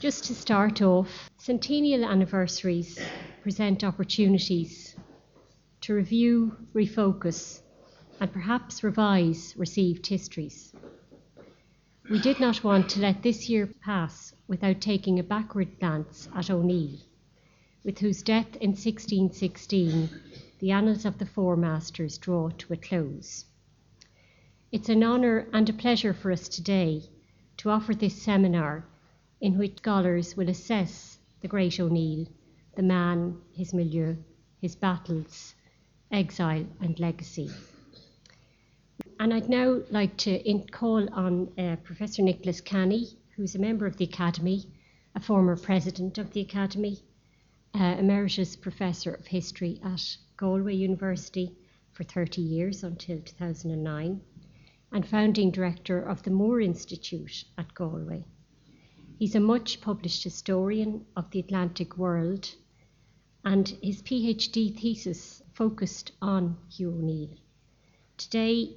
Just to start off, centennial anniversaries present opportunities to review, refocus, and perhaps revise received histories. We did not want to let this year pass without taking a backward glance at O'Neill, with whose death in 1616 the annals of the Four Masters draw to a close. It's an honour and a pleasure for us today to offer this seminar in which scholars will assess the great O'Neill, the man, his milieu, his battles, exile, and legacy. And I'd now like to call on uh, Professor Nicholas Canny, who's a member of the Academy, a former president of the Academy, uh, emeritus professor of history at Galway University for 30 years until 2009 and founding director of the Moore Institute at Galway. He's a much published historian of the Atlantic world, and his PhD thesis focused on Hugh O'Neill. Today,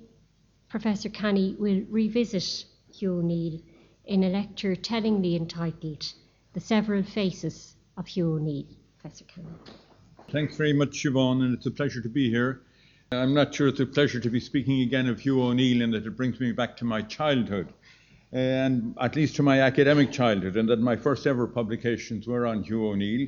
Professor Canny will revisit Hugh O'Neill in a lecture tellingly entitled The Several Faces of Hugh O'Neill. Professor Canny. Thanks very much, Siobhan, and it's a pleasure to be here. I'm not sure it's a pleasure to be speaking again of Hugh O'Neill and that it brings me back to my childhood, and at least to my academic childhood, and that my first ever publications were on Hugh O'Neill.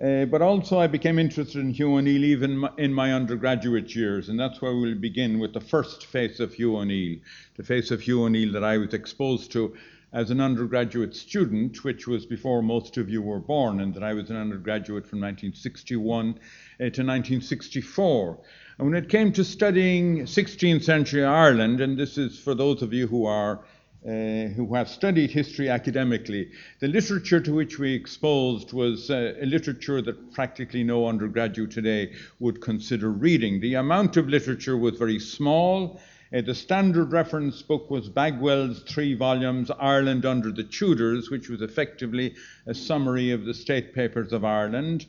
Uh, but also, I became interested in Hugh O'Neill even in my undergraduate years, and that's where we'll begin with the first face of Hugh O'Neill, the face of Hugh O'Neill that I was exposed to as an undergraduate student, which was before most of you were born, and that I was an undergraduate from 1961 uh, to 1964. And when it came to studying 16th century Ireland, and this is for those of you who are uh, who have studied history academically, the literature to which we exposed was uh, a literature that practically no undergraduate today would consider reading. The amount of literature was very small. Uh, the standard reference book was Bagwell's three volumes, Ireland Under the Tudors, which was effectively a summary of the state papers of Ireland.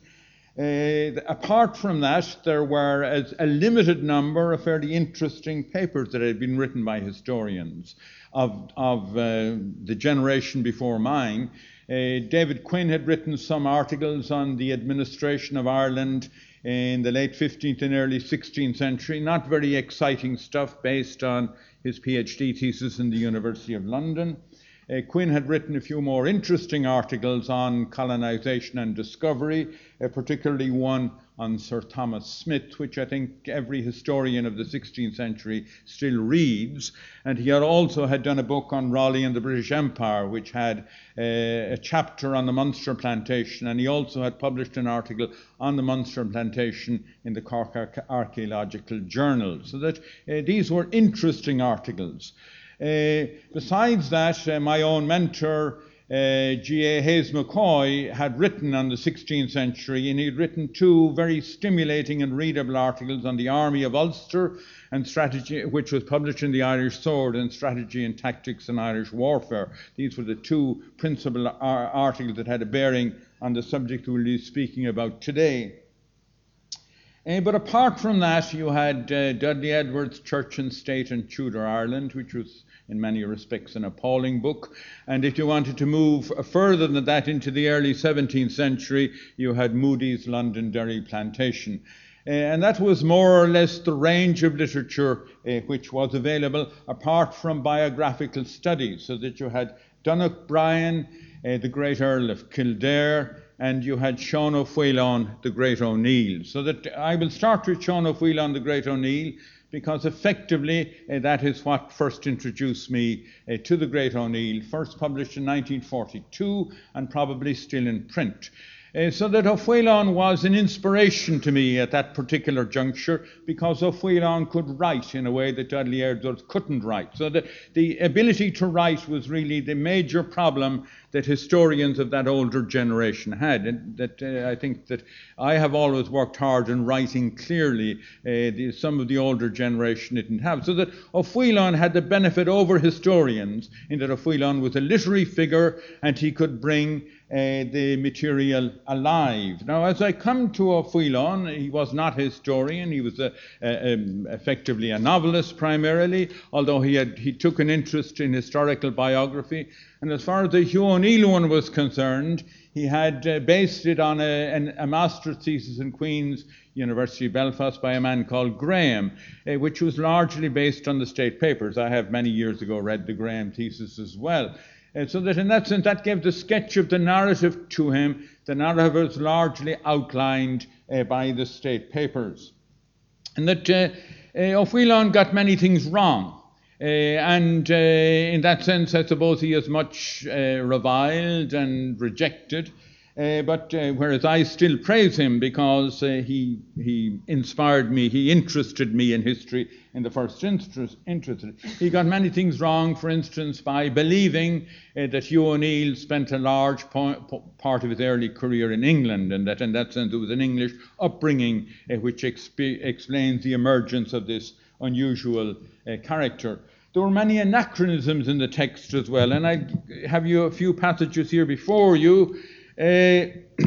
Uh, apart from that, there were a, a, limited number of fairly interesting papers that had been written by historians of, of uh, the generation before mine. Uh, David Quinn had written some articles on the administration of Ireland in the late 15th and early 16th century. Not very exciting stuff based on his PhD thesis in the University of London. Uh, Quinn had written a few more interesting articles on colonization and discovery, uh, particularly one on Sir Thomas Smith, which I think every historian of the 16th century still reads. And he had also had done a book on Raleigh and the British Empire, which had uh, a chapter on the Munster plantation. And he also had published an article on the Munster plantation in the Cork Archaeological Journal. So that uh, these were interesting articles. Uh, besides that, uh, my own mentor, uh, G.A. Hayes McCoy, had written on the 16th century, and he'd written two very stimulating and readable articles on the Army of Ulster and strategy, which was published in the Irish Sword and Strategy and Tactics in Irish Warfare. These were the two principal ar- articles that had a bearing on the subject we'll be speaking about today. Uh, but apart from that, you had uh, Dudley Edwards' Church and State in Tudor Ireland, which was in many respects an appalling book. And if you wanted to move further than that into the early 17th century, you had Moody's Londonderry Plantation. Uh, and that was more or less the range of literature uh, which was available, apart from biographical studies, so that you had Donogh Bryan, uh, the great Earl of Kildare, and you had Sean O'Faolain, the great O'Neill. So that I will start with Sean O'Faolain, the great O'Neill, because effectively uh, that is what first introduced me uh, to the great O'Neill, first published in 1942 and probably still in print. Uh, so that O'Faolain was an inspiration to me at that particular juncture because O'Faolain could write in a way that Dudley Edwards couldn't write. So that the ability to write was really the major problem that historians of that older generation had. And that uh, I think that I have always worked hard in writing clearly. Uh, the, some of the older generation didn't have. So that O'Faolain had the benefit over historians in that O'Faolain was a literary figure and he could bring uh, the material alive. Now, as I come to O'Faolain, he was not a historian, he was a, a, um, effectively a novelist primarily, although he, had, he took an interest in historical biography. And as far as the Hugh O'Neill one was concerned, he had uh, based it on a, an, a master's thesis in Queen's University Belfast by a man called Graham, uh, which was largely based on the state papers. I have many years ago read the Graham thesis as well. Uh, so that in that sense, that gave the sketch of the narrative to him. The narrative was largely outlined uh, by the state papers. And that uh, uh O'Faolain got many things wrong. Uh, and uh, in that sense, I suppose he is much uh, reviled and rejected. Uh, but uh, whereas I still praise him because uh, he, he inspired me, he interested me in history in the first interest. He got many things wrong, for instance, by believing that Hugh O'Neill spent a large po- part of his early career in England, and that in that sense it was an English upbringing which exp- explains the emergence of this unusual character. There were many anachronisms in the text as well, and I have you a few passages here before you, uh,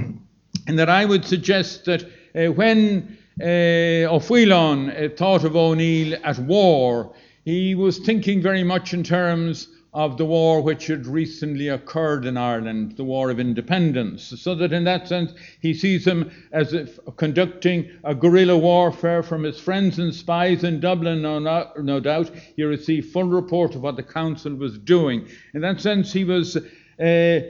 and that I would suggest that uh, when uh, uh, thought of O'Neill at war, he was thinking very much in terms of the war which had recently occurred in Ireland, the War of Independence. So that in that sense, he sees him as if conducting a guerrilla warfare from his friends and spies in Dublin, no, no doubt. He received full report of what the council was doing. In that sense, he was. Uh,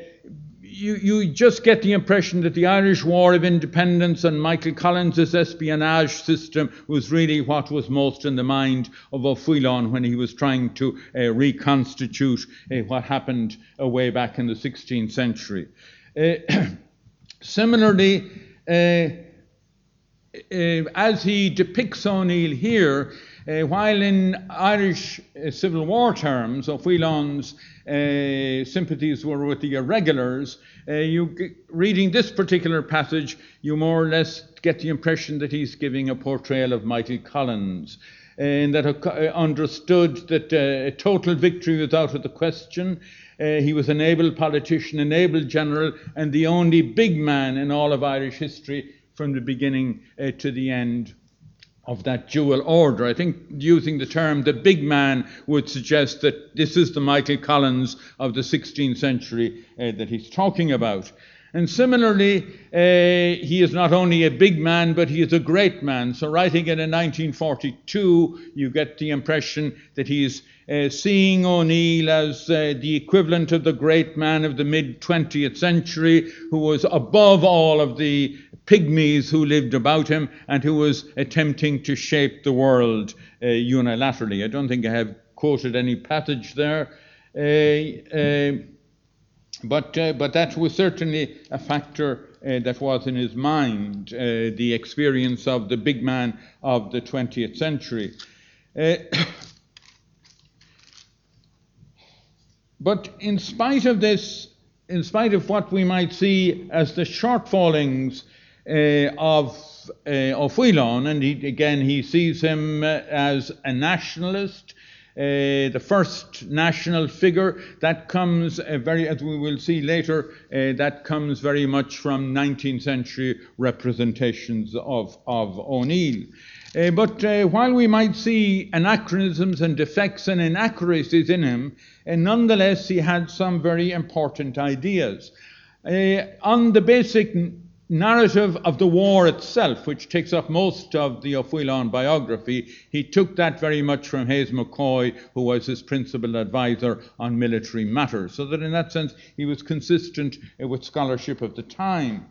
you, you just get the impression that the Irish War of Independence and Michael Collins' espionage system was really what was most in the mind of O'Faolain when he was trying to uh, reconstitute uh, what happened uh, way back in the 16th century. Uh, similarly, uh, uh, as he depicts O'Neill here, uh, while in Irish uh, Civil War terms, O'Faolain's uh, sympathies were with the irregulars, you reading this particular passage, you more or less get the impression that he's giving a portrayal of Michael Collins. And that understood that a total victory was out of the question. he was an able politician, an able general, and the only big man in all of Irish history from the beginning to the end of that dual order. I think using the term the big man would suggest that this is the Michael Collins of the 16th century uh, that he's talking about. And similarly, uh, he is not only a big man, but he is a great man. So, writing it in 1942, you get the impression that he is uh, seeing O'Neill as uh, the equivalent of the great man of the mid 20th century, who was above all of the pygmies who lived about him and who was attempting to shape the world unilaterally. I don't think I have quoted any passage there. Uh, uh, but, uh, but that was certainly a factor uh, that was in his mind, uh, the experience of the big man of the 20th century. but in spite of this, in spite of what we might see as the shortfallings uh, of uh, O'Faolain, and he, again he sees him uh, as a nationalist. Uh, the first national figure that comes uh, very, as we will see later, uh, that comes very much from 19th century representations of, of O'Neill. Uh, but uh, while we might see anachronisms and defects and inaccuracies in him, uh, nonetheless he had some very important ideas. on the basic narrative of the war itself, which takes up most of the O'Faolain biography, he took that very much from Hayes McCoy, who was his principal advisor on military matters. So that in that sense, he was consistent uh, with scholarship of the time.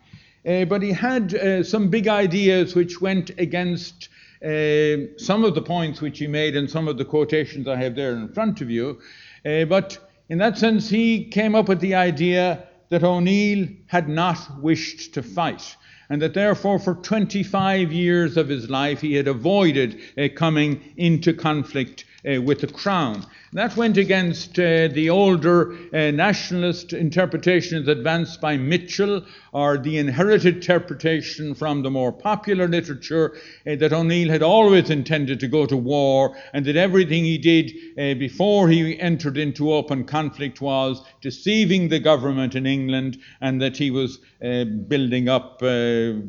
Uh, but he had uh, some big ideas which went against uh, some of the points which he made and some of the quotations I have there in front of you. Uh, but in that sense, he came up with the idea that O'Neill had not wished to fight, and that therefore for 25 years of his life he had avoided uh, coming into conflict uh, with the crown. That went against uh, the older uh, nationalist interpretations advanced by Mitchel or the inherited interpretation from the more popular literature uh, that O'Neill had always intended to go to war and that everything he did uh, before he entered into open conflict was deceiving the government in England and that he was uh, building up,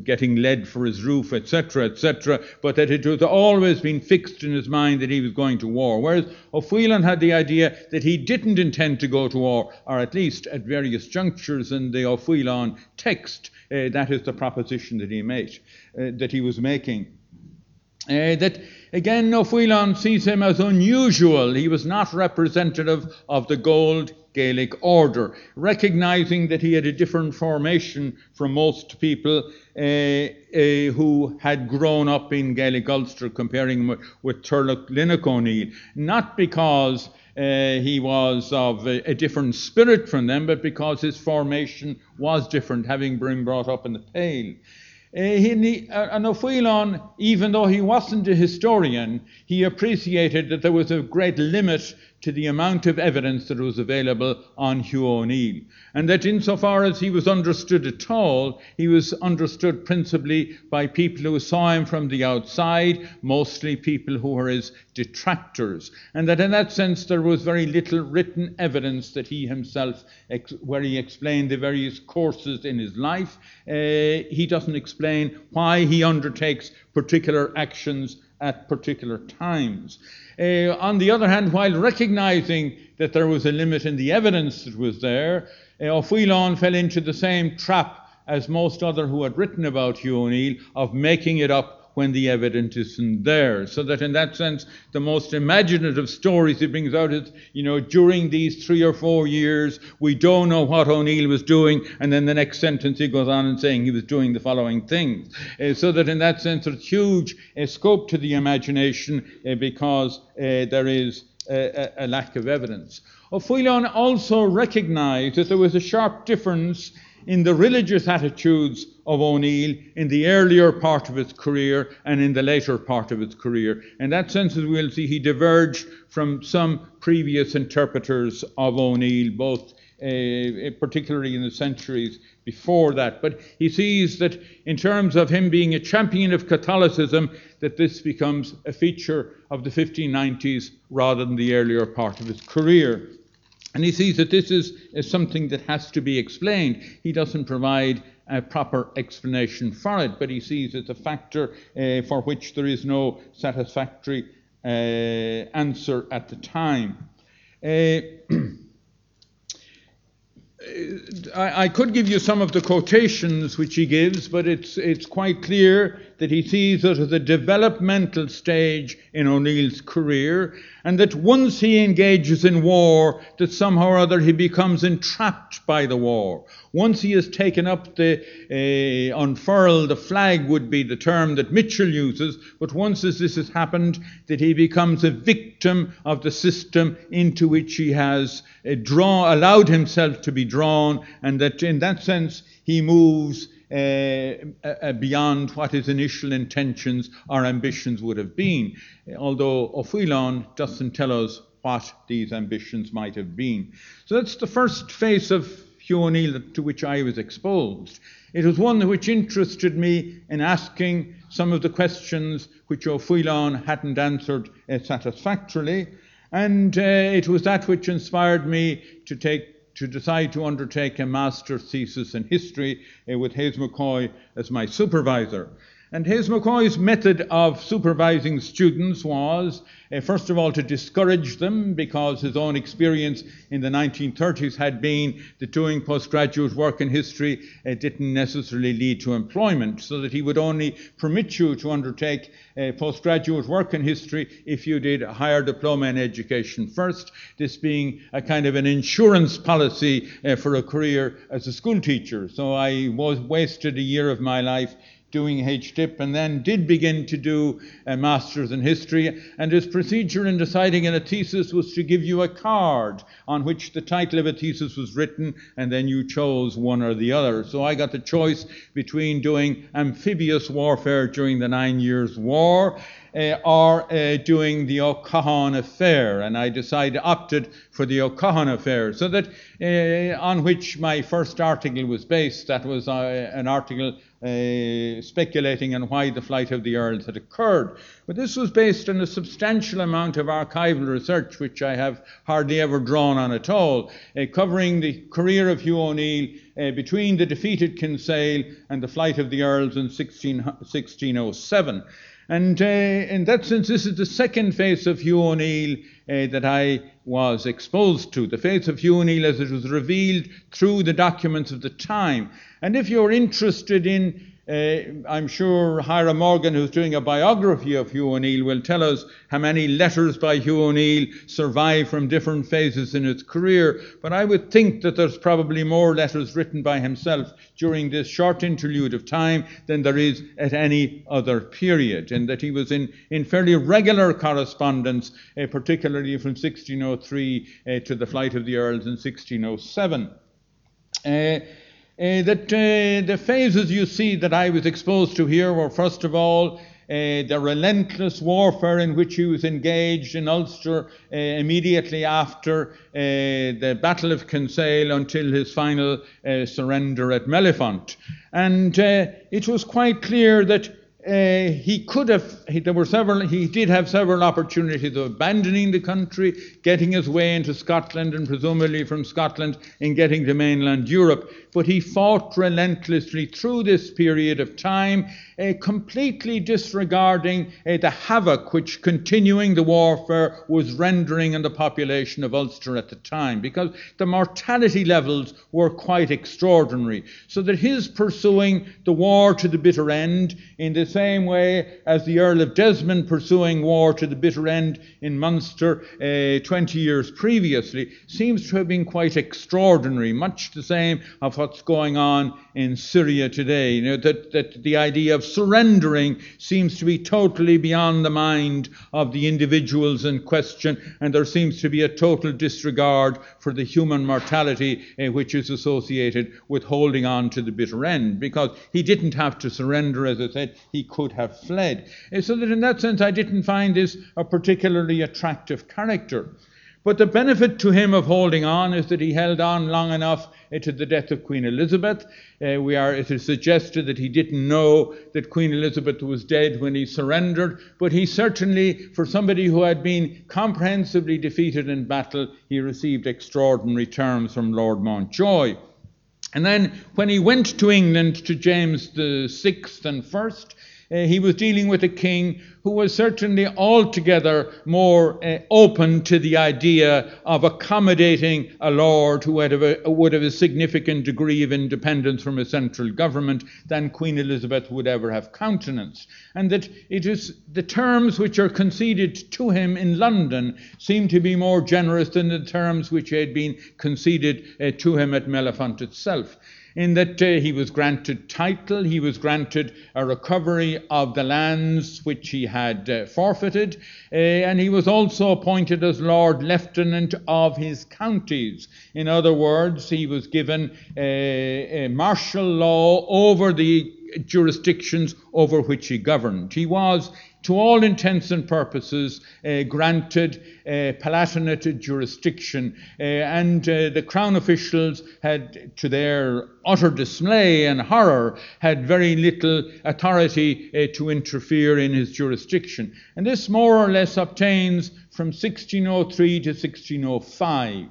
getting lead for his roof, etc., etc., but that it was always been fixed in his mind that he was going to war. Whereas O'Faolain had the idea that he didn't intend to go to war, or at least at various junctures in the O'Faolain text, uh, that is the proposition that he made, uh, that he was making. Uh, that again, O'Faolain sees him as unusual. He was not representative of the gold Gaelic order, recognizing that he had a different formation from most people uh, uh, who had grown up in Gaelic Ulster, comparing him with Turlough Luineach O'Neill, not because uh, he was of a, a, different spirit from them, but because his formation was different, having been brought up in the Pale. Uh, he, and O'Faolain, even though he wasn't a historian, he appreciated that there was a great limit to the amount of evidence that was available on Hugh O'Neill. And that insofar as he was understood at all, he was understood principally by people who saw him from the outside, mostly people who were his detractors. And that in that sense there was very little written evidence that he himself, ex- where he explained the various courses in his life, uh, he doesn't explain why he undertakes particular actions at particular times. Uh, on the other hand, while recognizing that there was a limit in the evidence that was there, uh, fell into the same trap as most other who had written about Hugh O'Neill of making it up when the evidence isn't there. So that in that sense, the most imaginative stories he brings out is, you know, during these three or four years, we don't know what O'Neill was doing, and then the next sentence he goes on and saying he was doing the following things. Uh, so that in that sense, there's huge uh, scope to the imagination uh, because uh, there is a, a, lack of evidence. O'Faolain also recognized that there was a sharp difference in the religious attitudes of O'Neill in the earlier part of his career and in the later part of his career. In that sense, as we'll see, he diverged from some previous interpreters of O'Neill, both uh, particularly in the centuries before that. But he sees that in terms of him being a champion of Catholicism, that this becomes a feature of the 1590s rather than the earlier part of his career. And he sees that this is, is something that has to be explained. He doesn't provide a proper explanation for it, but he sees it's a factor uh, for which there is no satisfactory uh, answer at the time. Uh, I, I, could give you some of the quotations which he gives, but it's, it's quite clear that he sees it as a developmental stage in O'Neill's career, and that once he engages in war, that somehow or other he becomes entrapped by the war. Once he has taken up the, uh, unfurl the flag would be the term that Mitchel uses, but once this has happened, that he becomes a victim of the system into which he has uh, drawn, allowed himself to be drawn, and that in that sense he moves uh, uh, beyond what his initial intentions or ambitions would have been, although O'Faolain doesn't tell us what these ambitions might have been. So that's the first phase of Hugh O'Neill to which I was exposed. It was one which interested me in asking some of the questions which O'Faolain hadn't answered uh, satisfactorily, and uh, it was that which inspired me to take to decide to undertake a master's thesis in history uh, with Hayes McCoy as my supervisor. And Hayes McCoy's method of supervising students was, uh, first of all, to discourage them because his own experience in the 1930s had been that doing postgraduate work in history uh, didn't necessarily lead to employment, so that he would only permit you to undertake uh, postgraduate work in history if you did a higher diploma in education first, this being a kind of an insurance policy for a career as a school teacher. So I was wasted a year of my life doing HDIP and then did begin to do a master's in history. And his procedure in deciding on a thesis was to give you a card on which the title of a thesis was written, and then you chose one or the other. So I got the choice between doing amphibious warfare during the Nine Years' War uh, or uh, doing the O'Cahan affair. And I decided, opted for the O'Cahan affair, so that uh, on which my first article was based. That was an article uh, speculating on why the flight of the Earls had occurred. But this was based on a substantial amount of archival research, which I have hardly ever drawn on at all, uh, covering the career of Hugh O'Neill uh, between the defeated Kinsale and the flight of the Earls in 16, 1607. And uh, in that sense, this is the second face of Hugh O'Neill uh, that I was exposed to, the face of Hugh O'Neill as it was revealed through the documents of the time. And if you're interested in uh, I'm sure Hiram Morgan, who's doing a biography of Hugh O'Neill, will tell us how many letters by Hugh O'Neill survive from different phases in his career. But I would think that there's probably more letters written by himself during this short interlude of time than there is at any other period, and that he was in, in fairly regular correspondence, uh, particularly from 1603 uh, to the flight of the Earls in 1607. Uh, that uh, the phases you see that I was exposed to here were, first of all, uh, the relentless warfare in which he was engaged in Ulster uh, immediately after uh, the Battle of Kinsale until his final uh, surrender at Mellifont. And it was quite clear that he could have, he, there were several, he did have several opportunities of abandoning the country, getting his way into Scotland, and presumably from Scotland in getting to mainland Europe. But he fought relentlessly through this period of time, uh, completely disregarding uh, the havoc which continuing the warfare was rendering on the population of Ulster at the time, because the mortality levels were quite extraordinary. So that his pursuing the war to the bitter end in the same way as the Earl of Desmond pursuing war to the bitter end in Munster uh, 20 years previously seems to have been quite extraordinary, much the same of what's going on in Syria today. You know, that, that the idea of surrendering seems to be totally beyond the mind of the individuals in question, and there seems to be a total disregard for the human mortality uh, which is associated with holding on to the bitter end, because he didn't have to surrender, as I said, he could have fled. Uh, so that in that sense, I didn't find this a particularly attractive character. But the benefit to him of holding on is that he held on long enough uh, to the death of Queen Elizabeth. Uh, we are, it is suggested that he didn't know that Queen Elizabeth was dead when he surrendered, but he certainly, for somebody who had been comprehensively defeated in battle, he received extraordinary terms from Lord Mountjoy. And then when he went to England to James the Sixth and First, he was dealing with a king who was certainly altogether more uh, open to the idea of accommodating a lord who have a, would have a significant degree of independence from a central government than Queen Elizabeth would ever have countenanced. And that it is the terms which are conceded to him in London seem to be more generous than the terms which had been conceded uh, to him at Mellifont itself in that uh, he was granted title, he was granted a recovery of the lands which he had uh, forfeited, uh, and he was also appointed as Lord Lieutenant of his counties. In other words, he was given a martial law over the jurisdictions over which he governed. He was to all intents and purposes, uh, granted uh, palatinate jurisdiction. Uh, and uh, the Crown officials had, to their utter dismay and horror, had very little authority uh, to interfere in his jurisdiction. And this more or less obtains from 1603 to 1605.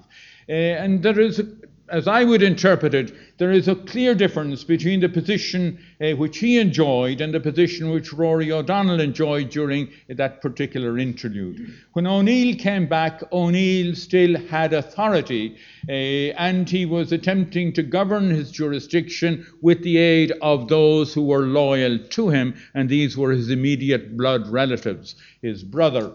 Uh, and there is as I would interpret it, there is a clear difference between the position uh, which he enjoyed and the position which Rory O'Donnell enjoyed during that particular interlude. When O'Neill came back, O'Neill still had authority uh, and he was attempting to govern his jurisdiction with the aid of those who were loyal to him, and these were his immediate blood relatives, his brother.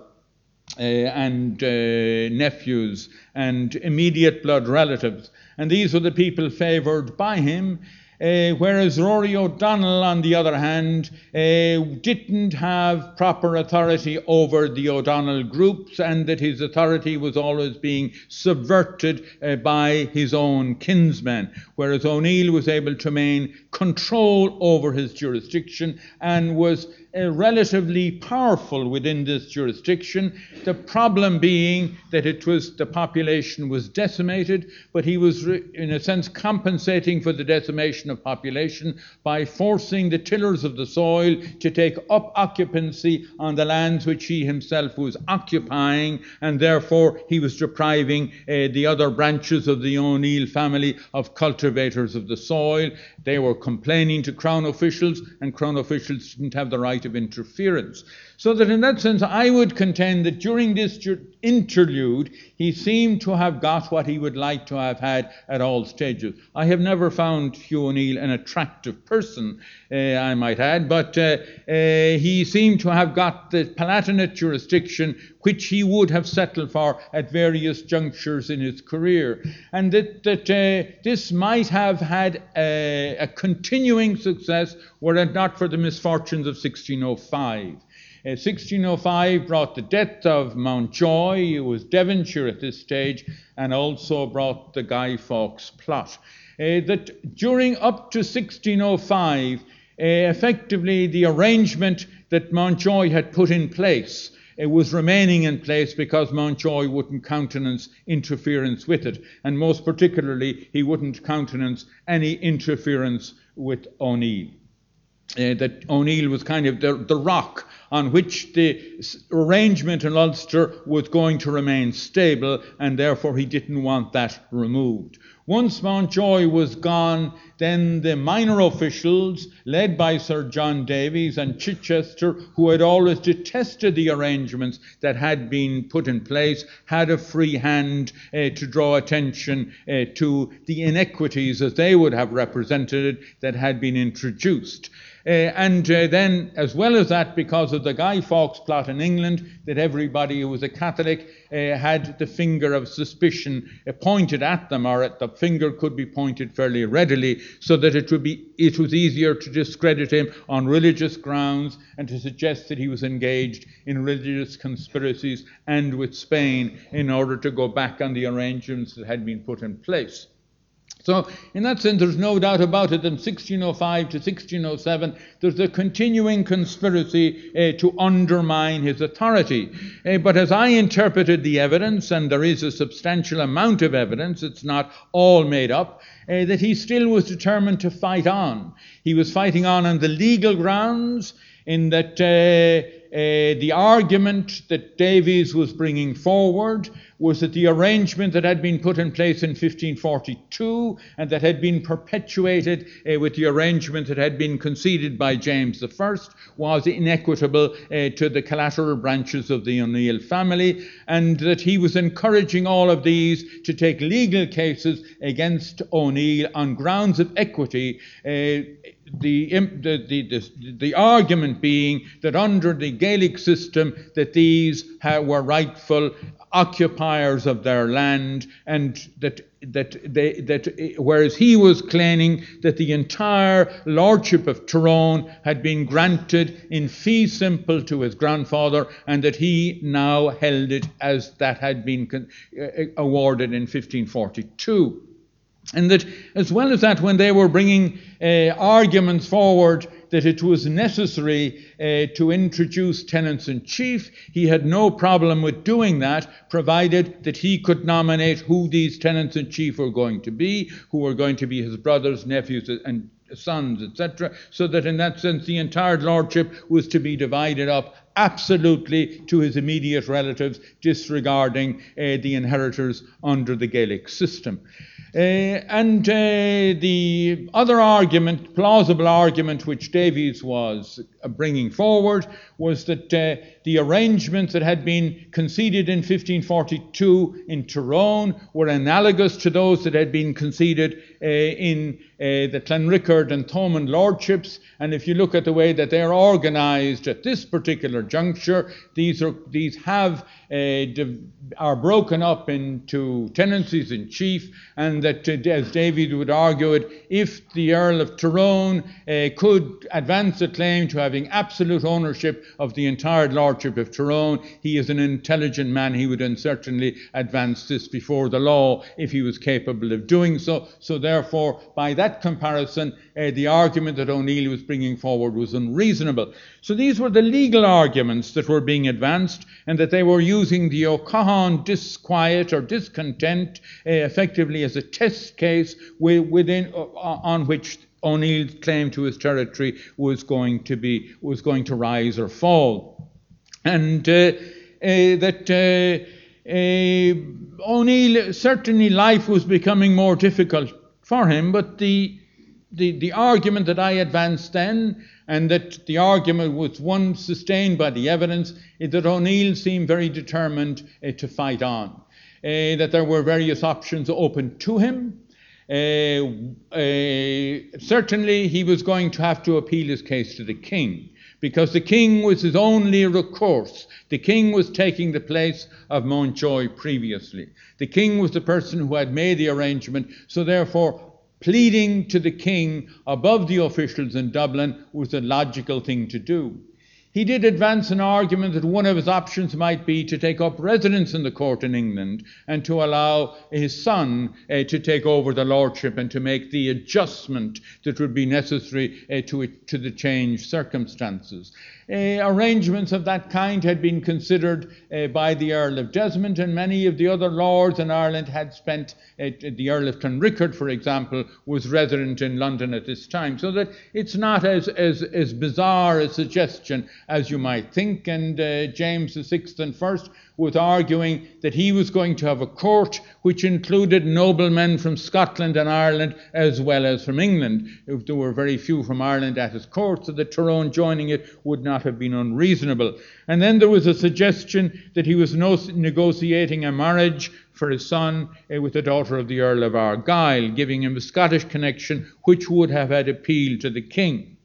Uh, and uh, nephews and immediate blood relatives and these were the people favoured by him. Uh, whereas Rory O'Donnell, on the other hand, uh, didn't have proper authority over the O'Donnell groups, and that his authority was always being subverted uh, by his own kinsmen. Whereas O'Neill was able to maintain control over his jurisdiction and was relatively powerful within this jurisdiction. The problem being that it was the population was decimated, but he was, re- in a sense, compensating for the decimation of population by forcing the tillers of the soil to take up occupancy on the lands which he himself was occupying, and therefore he was depriving uh, the other branches of the O'Neill family of cultivators of the soil. They were complaining to Crown officials, and Crown officials didn't have the right of interference. So that in that sense, I would contend that during this interlude, he seemed to have got what he would like to have had at all stages. I have never found Hugh O'Neill an attractive person, uh, I might add, but uh, uh, he seemed to have got the Palatinate jurisdiction which he would have settled for at various junctures in his career. And that, that uh, this might have had a, a continuing success were it not for the misfortunes of 1605. 1605 uh, brought the death of Mountjoy, who was Devonshire at this stage, and also brought the Guy Fawkes plot. Uh, that during up to 1605, uh, effectively the arrangement that Mountjoy had put in place it was remaining in place because Mountjoy wouldn't countenance interference with it, and most particularly, he wouldn't countenance any interference with O'Neill. Uh, that O'Neill was kind of the, the rock on which the arrangement in Ulster was going to remain stable, and therefore he didn't want that removed. Once Mountjoy was gone, then the minor officials, led by Sir John Davies and Chichester, who had always detested the arrangements that had been put in place, had a free hand uh, to draw attention uh, to the inequities, as they would have represented it, that had been introduced. Uh, and then, as well as that, because of the Guy Fawkes plot in England, that everybody who was a Catholic uh, had the finger of suspicion pointed at them, or at the finger could be pointed fairly readily, so that it would be it was easier to discredit him on religious grounds and to suggest that he was engaged in religious conspiracies and with Spain in order to go back on the arrangements that had been put in place. So, in that sense, there's no doubt about it. In 1605 to 1607, there's a continuing conspiracy uh, to undermine his authority. Uh, but as I interpreted the evidence, and there is a substantial amount of evidence, it's not all made up, uh, that he still was determined to fight on. He was fighting on on the legal grounds, in that the argument that Davies was bringing forward was that the arrangement that had been put in place in 1542 and that had been perpetuated uh, with the arrangement that had been conceded by James I was inequitable uh, to the collateral branches of the O'Neill family, and that he was encouraging all of these to take legal cases against O'Neill on grounds of equity. Uh, the, the, the, the, argument being that under the Gaelic system that these were rightful occupiers of their land and that that they that whereas he was claiming that the entire lordship of Tyrone had been granted in fee simple to his grandfather and that he now held it as that had been uh, awarded in 1542 and that, as well as that, when they were bringing uh, arguments forward that it was necessary uh, to introduce tenants in chief, he had no problem with doing that, provided that he could nominate who these tenants in chief were going to be, who were going to be his brothers, nephews, and sons, etc., so that in that sense the entire lordship was to be divided up absolutely to his immediate relatives, disregarding uh, the inheritors under the Gaelic system. Uh, and uh, the other argument, plausible argument, which Davies was uh, bringing forward was that uh, the arrangements that had been conceded in 1542 in Tyrone were analogous to those that had been conceded in the Clanrickard and Thomond lordships, and if you look at the way that they're organised at this particular juncture, these are these have are broken up into tenancies in chief, and that, uh, as David would argue it, if the Earl of Tyrone uh, could advance a claim to having absolute ownership of the entire lordship of Tyrone, he is an intelligent man. He would certainly advance this before the law if he was capable of doing so. So, therefore, by that comparison, uh, the argument that O'Neill was bringing forward was unreasonable. So, these were the legal arguments that were being advanced, and that they were using the O'Cahan disquiet or discontent uh, effectively as a test case within, uh, on which O'Neill's claim to his territory was going to be was going to rise or fall, and uh, uh, that. Uh, O'Neill certainly life was becoming more difficult for him, but the the, the argument that I advanced then, and that the argument was one sustained by the evidence, is that O'Neill seemed very determined uh, to fight on, uh, that there were various options open to him. Uh, certainly, he was going to have to appeal his case to the king because the king was his only recourse. The king was taking the place of Mountjoy previously. The king was the person who had made the arrangement, so therefore pleading to the king above the officials in Dublin was the logical thing to do. He did advance an argument that one of his options might be to take up residence in the court in England and to allow his son uh, to take over the lordship and to make the adjustment that would be necessary uh, to, to the changed circumstances. Uh, arrangements of that kind had been considered uh, by the Earl of Desmond, and many of the other lords in Ireland had spent. Uh, the Earl of Clanrickard, for example, was resident in London at this time, so that it's not as, as, as bizarre a suggestion as you might think. And James VI and First was arguing that he was going to have a court which included noblemen from Scotland and Ireland as well as from England. There were very few from Ireland at his court, so that Tyrone joining it would not have been unreasonable. And then there was a suggestion that he was no- negotiating a marriage for his son uh, with the daughter of the Earl of Argyll, giving him a Scottish connection which would have had appeal to the king.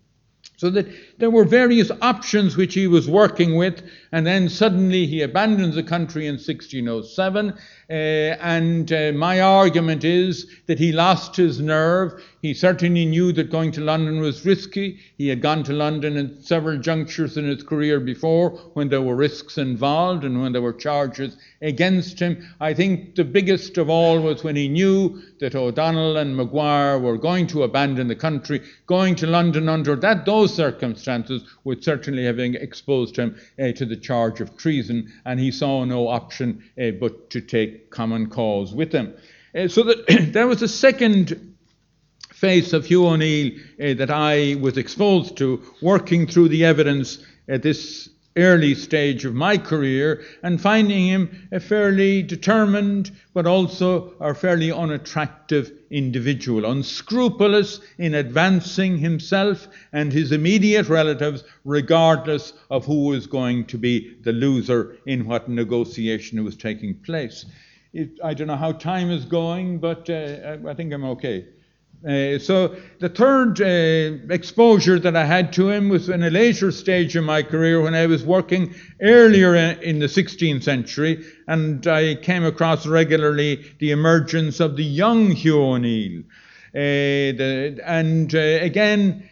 So that there were various options which he was working with, and then suddenly he abandons the country in 1607. Uh, and uh, my argument is that he lost his nerve. He certainly knew that going to London was risky. He had gone to London at several junctures in his career before when there were risks involved and when there were charges against him. I think the biggest of all was when he knew that O'Donnell and Maguire were going to abandon the country. Going to London under that those circumstances would certainly have exposed him uh, to the charge of treason, and he saw no option uh, but to take common cause with them. Uh, so that there was a second face of Hugh O'Neill uh, that I was exposed to working through the evidence at this early stage of my career and finding him a fairly determined but also a fairly unattractive individual, unscrupulous in advancing himself and his immediate relatives, regardless of who was going to be the loser in what negotiation was taking place. It, I don't know how time is going, but uh, I think I'm okay. Uh, so the third uh, exposure that I had to him was in a later stage in my career when I was working earlier in the 16th century, and I came across regularly the emergence of the young Hugh O'Neill. Uh, the, and uh, again,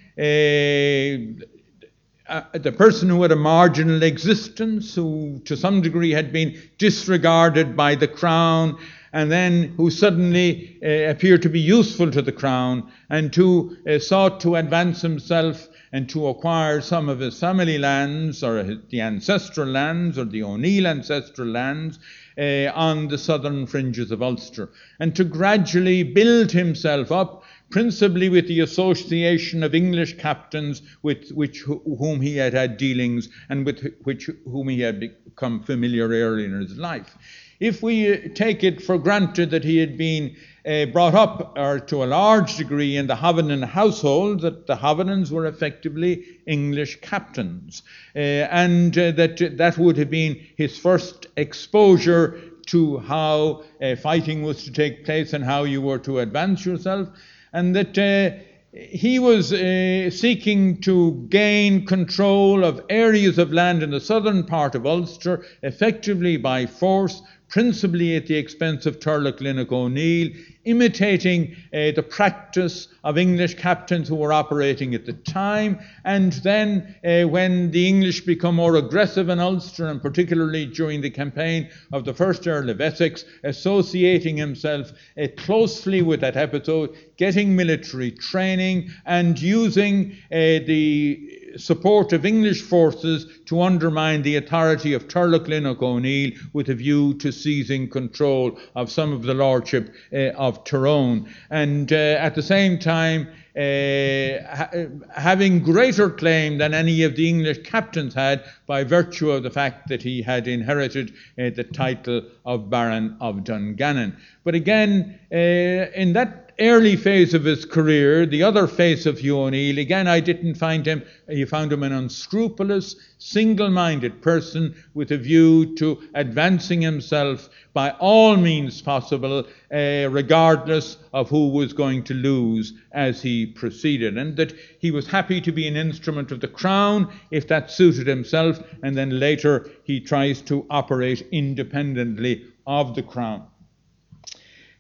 uh, the person who had a marginal existence, who to some degree had been disregarded by the crown and then who suddenly uh, appeared to be useful to the crown and who uh, sought to advance himself and to acquire some of his family lands or the ancestral lands or the O'Neill ancestral lands uh, on the southern fringes of Ulster. And to gradually build himself up principally with the association of English captains with which whom he had had dealings and with which whom he had become familiar early in his life. If we uh, take it for granted that he had been uh, brought up, or to a large degree, in the Hovenden household, that the Hovendens were effectively English captains, uh, and uh, that that would have been his first exposure to how uh, fighting was to take place and how you were to advance yourself. And that uh, he was uh, seeking to gain control of areas of land in the southern part of Ulster, effectively by force, principally at the expense of Turlough O'Neill, imitating uh, the practice of English captains who were operating at the time. And then, uh, when the English become more aggressive in Ulster, and particularly during the campaign of the first Earl of Essex, associating himself uh, closely with that episode, getting military training, and using the support of English forces to undermine the authority of Turlough O'Neill with a view to seizing control of some of the lordship uh, of Tyrone. And uh, at the same time, uh, ha- having greater claim than any of the English captains had by virtue of the fact that he had inherited uh, the title of Baron of Dungannon. But again, uh, in that early phase of his career, the other face of Hugh O'Neill, again, I didn't find him, you found him an unscrupulous, single minded person with a view to advancing himself by all means possible, uh, regardless of who was going to lose as he proceeded. And that he was happy to be an instrument of the crown if that suited himself, and then later he tries to operate independently of the crown.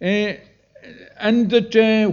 Uh, and that uh,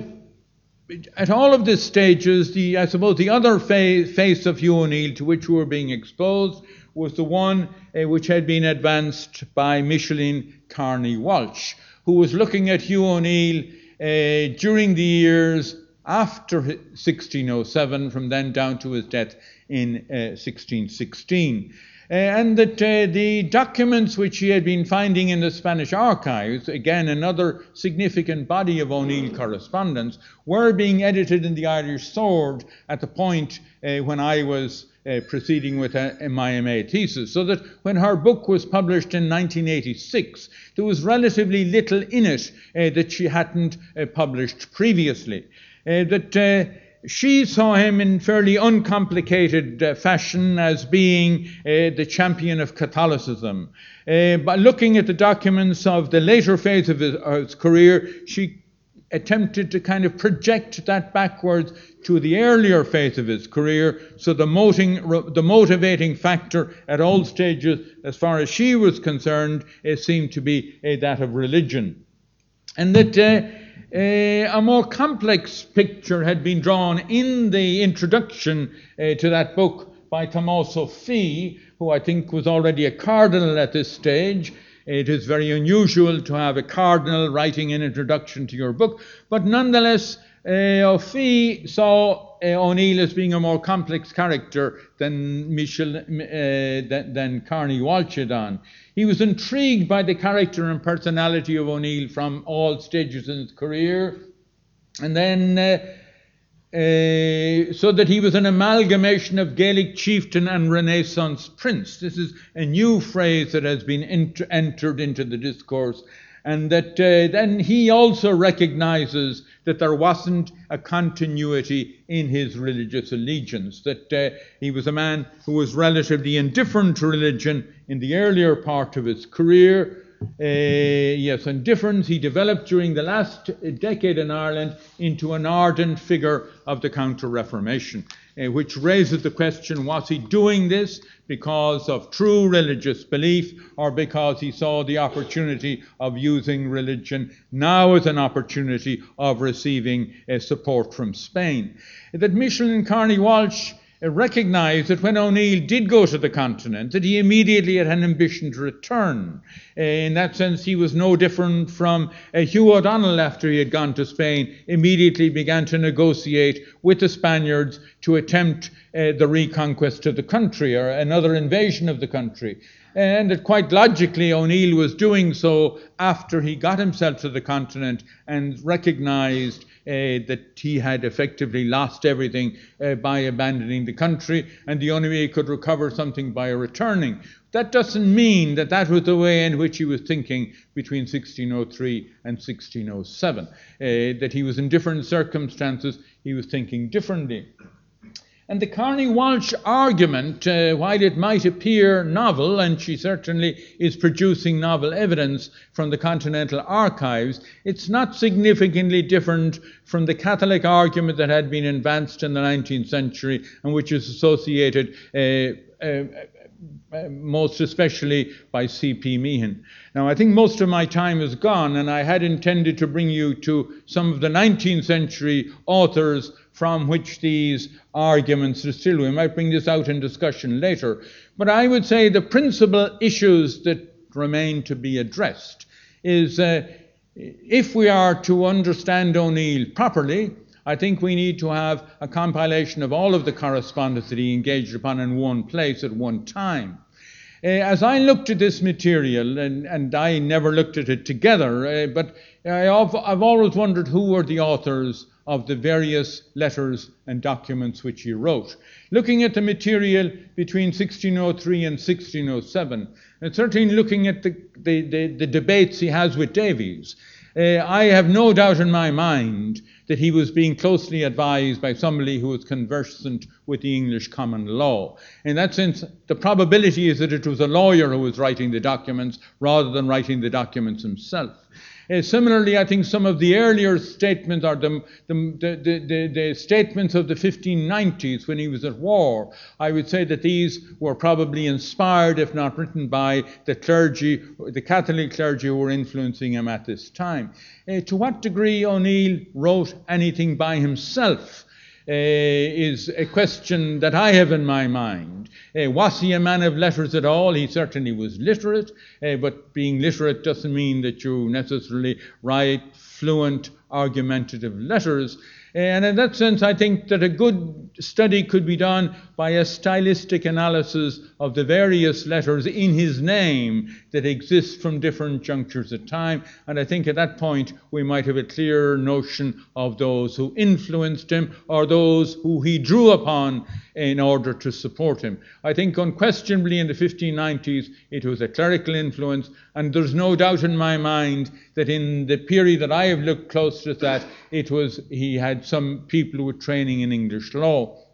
at all of these stages, the I suppose the other fa- face of Hugh O'Neill to which we were being exposed was the one uh, which had been advanced by Micheline Kerney Walsh, who was looking at Hugh O'Neill uh, during the years after 1607, from then down to his death in 1616. Uh, uh, and that uh, the documents which he had been finding in the Spanish archives, again another significant body of O'Neill correspondence, were being edited in the Irish Sword at the point uh, when I was uh, proceeding with a, a, my MA thesis. So that when her book was published in 1986, there was relatively little in it uh, that she hadn't uh, published previously. that she saw him in fairly uncomplicated uh, fashion as being uh, the champion of Catholicism. Uh, by looking at the documents of the later phase of his, of his, career, she attempted to kind of project that backwards to the earlier phase of his career. So the, moting, the motivating factor at all stages, as far as she was concerned, seemed to be uh, that of religion. And that uh, a more complex picture had been drawn in the introduction uh, to that book by Tomás Ó Fiaich, who I think was already a cardinal at this stage. It is very unusual to have a cardinal writing an introduction to your book, but nonetheless, uh, Ó Fiaich saw O'Neill as being a more complex character than Michel, uh, than, than Kerney Walsh had done. He was intrigued by the character and personality of O'Neill from all stages in his career. And then, uh, uh, so that he was an amalgamation of Gaelic chieftain and Renaissance prince. This is a new phrase that has been ent- entered into the discourse and that uh, then he also recognizes that there wasn't a continuity in his religious allegiance, that uh, he was a man who was relatively indifferent to religion in the earlier part of his career. Uh, yes, indifference he developed during the last decade in Ireland into an ardent figure of the Counter Reformation which raises the question was he doing this because of true religious belief or because he saw the opportunity of using religion now as an opportunity of receiving uh, support from Spain? That Micheline Kerney Walsh recognized that when O'Neill did go to the continent, that he immediately had an ambition to return. In that sense, he was no different from uh, Hugh O'Donnell after he had gone to Spain, immediately began to negotiate with the Spaniards to attempt uh, the reconquest of the country or another invasion of the country. And that quite logically, O'Neill was doing so after he got himself to the continent and recognized that he had effectively lost everything uh, by abandoning the country, and the only way he could recover something by returning. That doesn't mean that that was the way in which he was thinking between 1603 and 1607. Uh, that he was in different circumstances, he was thinking differently. And the Kerney Walsh argument, uh, while it might appear novel, and she certainly is producing novel evidence from the Continental Archives, it's not significantly different from the Catholic argument that had been advanced in the 19th century and which is associated uh, uh, most especially by C.P. Meehan. Now, I think most of my time is gone, and I had intended to bring you to some of the 19th century authors from which these arguments distill. We might bring this out in discussion later. But I would say the principal issues that remain to be addressed is uh, if we are to understand O'Neill properly, I think we need to have a compilation of all of the correspondence that he engaged upon in one place at one time. Uh, as I looked at this material, and, and I never looked at it together, uh, but I've, I've always wondered who were the authors of the various letters and documents which he wrote. Looking at the material between 1603 and 1607, and certainly looking at the, the, the, the debates he has with Davies, uh, I have no doubt in my mind that he was being closely advised by somebody who was conversant with the English common law. In that sense, the probability is that it was a lawyer who was writing the documents rather than writing the documents himself. Uh, similarly, I think some of the earlier statements are the, the, the, the, statements of the 1590s when he was at war. I would say that these were probably inspired, if not written by, the clergy, the Catholic clergy who were influencing him at this time. Uh, to what degree O'Neill wrote anything by himself uh, is a question that I have in my mind. Uh, was he a man of letters at all? He certainly was literate, uh, but being literate doesn't mean that you necessarily write fluent, argumentative letters. And in that sense, I think that a good study could be done by a stylistic analysis of the various letters in his name that exist from different junctures of time. And I think at that point, we might have a clearer notion of those who influenced him or those who he drew upon in order to support him. I think unquestionably in the 1590s, it was a clerical influence. And there's no doubt in my mind that in the period that I have looked close to that, it was he had some people with training in English law.